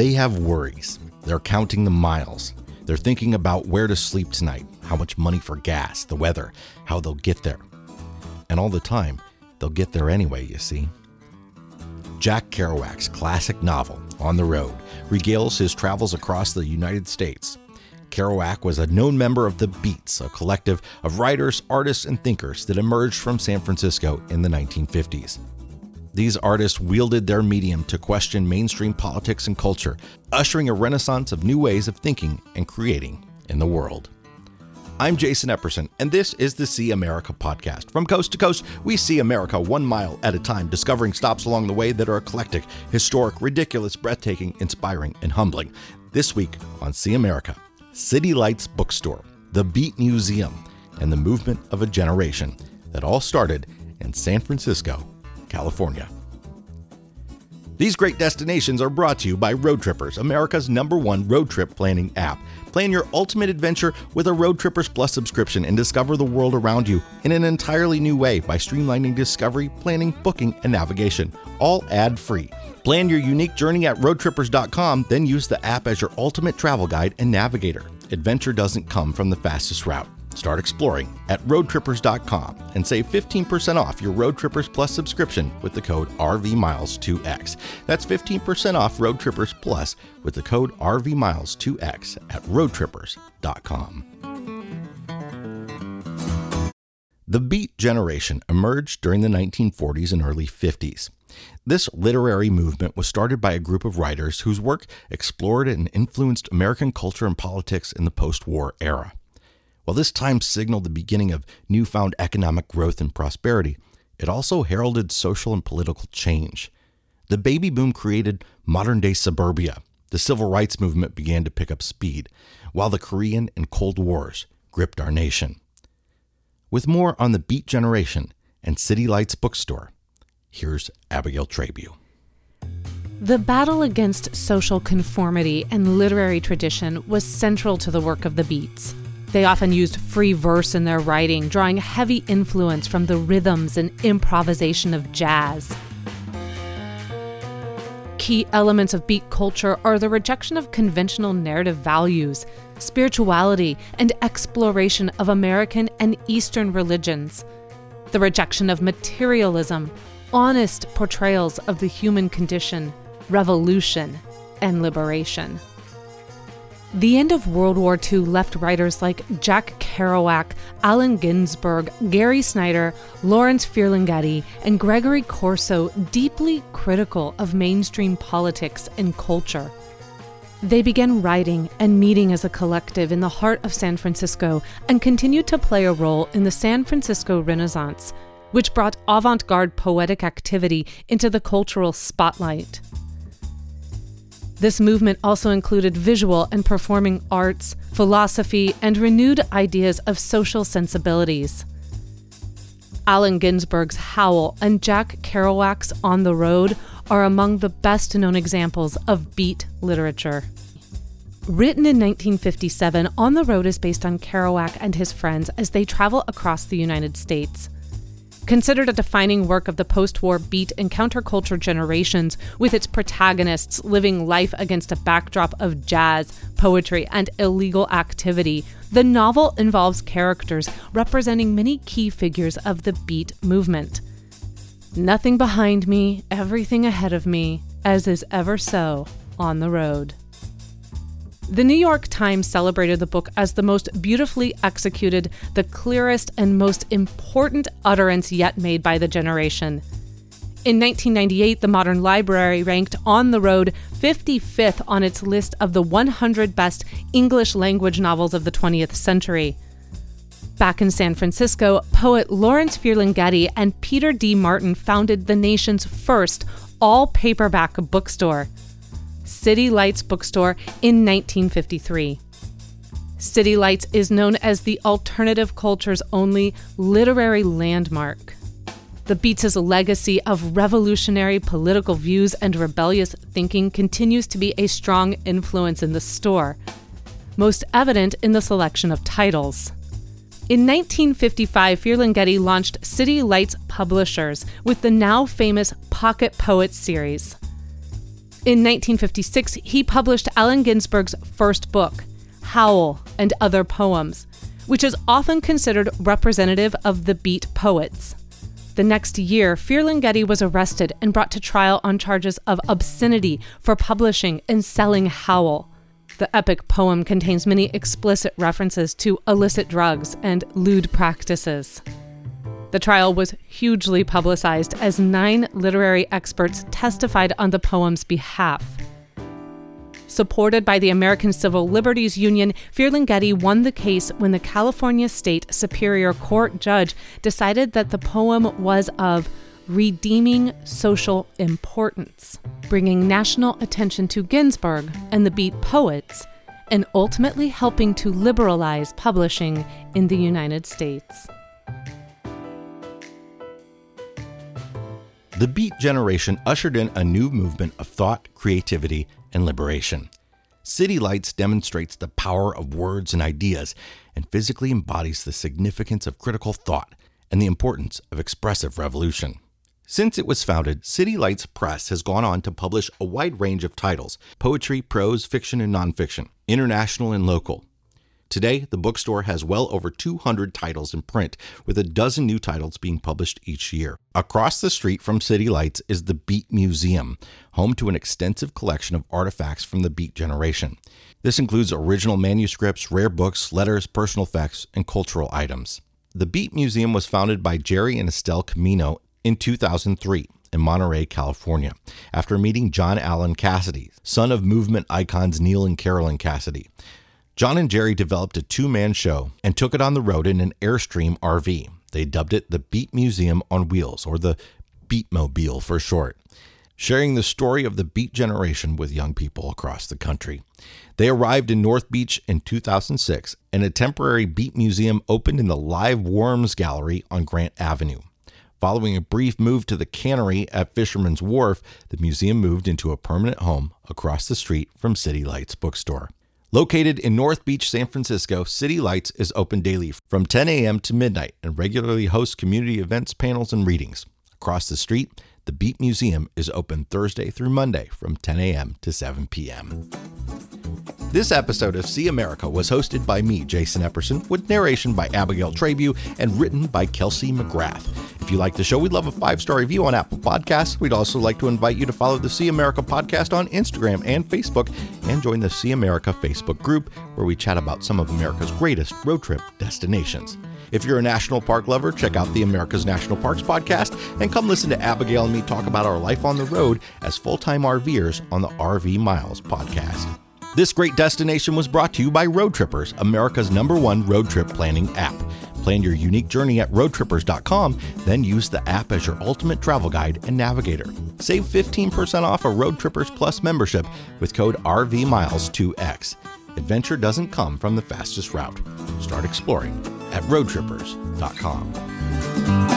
They have worries. They're counting the miles. They're thinking about where to sleep tonight, how much money for gas, the weather, how they'll get there. And all the time, they'll get there anyway, you see. Jack Kerouac's classic novel, On the Road, regales his travels across the United States. Kerouac was a known member of the Beats, a collective of writers, artists, and thinkers that emerged from San Francisco in the 1950s. These artists wielded their medium to question mainstream politics and culture, ushering a renaissance of new ways of thinking and creating in the world. I'm Jason Epperson, and this is the See America podcast. From coast to coast, we see America one mile at a time, discovering stops along the way that are eclectic, historic, ridiculous, breathtaking, inspiring, and humbling. This week on See America, City Lights Bookstore, the Beat Museum, and the movement of a generation that all started in San Francisco California. These great destinations are brought to you by Road Trippers, America's number one road trip planning app. Plan your ultimate adventure with a Road Trippers Plus subscription and discover the world around you in an entirely new way by streamlining discovery, planning, booking, and navigation, all ad free. Plan your unique journey at roadtrippers.com, then use the app as your ultimate travel guide and navigator. Adventure doesn't come from the fastest route. Start exploring at roadtrippers.com and save 15% off your Road Trippers Plus subscription with the code RVMiles2X. That's 15% off Road Trippers Plus with the code RVMiles2X at roadtrippers.com. The Beat generation emerged during the 1940s and early 50s. This literary movement was started by a group of writers whose work explored and influenced American culture and politics in the post war era. While this time signaled the beginning of newfound economic growth and prosperity, it also heralded social and political change. The baby boom created modern day suburbia. The civil rights movement began to pick up speed, while the Korean and Cold Wars gripped our nation. With more on the Beat Generation and City Lights Bookstore, here's Abigail Trabue. The battle against social conformity and literary tradition was central to the work of the Beats. They often used free verse in their writing, drawing heavy influence from the rhythms and improvisation of jazz. Key elements of beat culture are the rejection of conventional narrative values, spirituality, and exploration of American and Eastern religions, the rejection of materialism, honest portrayals of the human condition, revolution, and liberation. The end of World War II left writers like Jack Kerouac, Allen Ginsberg, Gary Snyder, Lawrence Ferlinghetti, and Gregory Corso deeply critical of mainstream politics and culture. They began writing and meeting as a collective in the heart of San Francisco and continued to play a role in the San Francisco Renaissance, which brought avant garde poetic activity into the cultural spotlight. This movement also included visual and performing arts, philosophy, and renewed ideas of social sensibilities. Allen Ginsberg's Howl and Jack Kerouac's On the Road are among the best known examples of beat literature. Written in 1957, On the Road is based on Kerouac and his friends as they travel across the United States. Considered a defining work of the post war beat and counterculture generations, with its protagonists living life against a backdrop of jazz, poetry, and illegal activity, the novel involves characters representing many key figures of the beat movement. Nothing behind me, everything ahead of me, as is ever so on the road. The New York Times celebrated the book as the most beautifully executed, the clearest, and most important utterance yet made by the generation. In 1998, the Modern Library ranked On the Road 55th on its list of the 100 best English language novels of the 20th century. Back in San Francisco, poet Lawrence Ferlinghetti and Peter D. Martin founded the nation's first all paperback bookstore. City Lights bookstore in 1953. City Lights is known as the alternative culture's only literary landmark. The Beats' legacy of revolutionary political views and rebellious thinking continues to be a strong influence in the store, most evident in the selection of titles. In 1955, Ferlinghetti launched City Lights Publishers with the now famous Pocket Poets series. In 1956, he published Allen Ginsberg's first book, Howl and Other Poems, which is often considered representative of the Beat poets. The next year, Ferlinghetti was arrested and brought to trial on charges of obscenity for publishing and selling Howl. The epic poem contains many explicit references to illicit drugs and lewd practices. The trial was hugely publicized as nine literary experts testified on the poem's behalf. Supported by the American Civil Liberties Union, Ferlinghetti won the case when the California State Superior Court judge decided that the poem was of redeeming social importance, bringing national attention to Ginsberg and the Beat poets, and ultimately helping to liberalize publishing in the United States. The Beat generation ushered in a new movement of thought, creativity, and liberation. City Lights demonstrates the power of words and ideas and physically embodies the significance of critical thought and the importance of expressive revolution. Since it was founded, City Lights Press has gone on to publish a wide range of titles poetry, prose, fiction, and nonfiction, international and local. Today, the bookstore has well over 200 titles in print, with a dozen new titles being published each year. Across the street from City Lights is the Beat Museum, home to an extensive collection of artifacts from the Beat generation. This includes original manuscripts, rare books, letters, personal effects, and cultural items. The Beat Museum was founded by Jerry and Estelle Cimino in 2003 in Monterey, California, after meeting John Allen Cassady, son of movement icons Neal and Carolyn Cassady. John and Jerry developed a two man show and took it on the road in an Airstream RV. They dubbed it the Beat Museum on Wheels, or the Beatmobile for short, sharing the story of the Beat generation with young people across the country. They arrived in North Beach in 2006, and a temporary Beat Museum opened in the Live Worms Gallery on Grant Avenue. Following a brief move to the cannery at Fisherman's Wharf, the museum moved into a permanent home across the street from City Lights Bookstore. Located in North Beach, San Francisco, City Lights is open daily from 10 a.m. to midnight and regularly hosts community events, panels, and readings. Across the street, the Beat Museum is open Thursday through Monday from 10 a.m. to 7 p.m. This episode of See America was hosted by me, Jason Epperson, with narration by Abigail Trabue and written by Kelsey McGrath. If you like the show, we'd love a five star review on Apple Podcasts. We'd also like to invite you to follow the See America podcast on Instagram and Facebook and join the See America Facebook group where we chat about some of America's greatest road trip destinations. If you're a national park lover, check out the America's National Parks podcast and come listen to Abigail and me talk about our life on the road as full time RVers on the RV Miles podcast. This great destination was brought to you by Road Trippers, America's number one road trip planning app. Plan your unique journey at roadtrippers.com, then use the app as your ultimate travel guide and navigator. Save 15% off a Road Trippers Plus membership with code RVMiles2X. Adventure doesn't come from the fastest route. Start exploring at roadtrippers.com.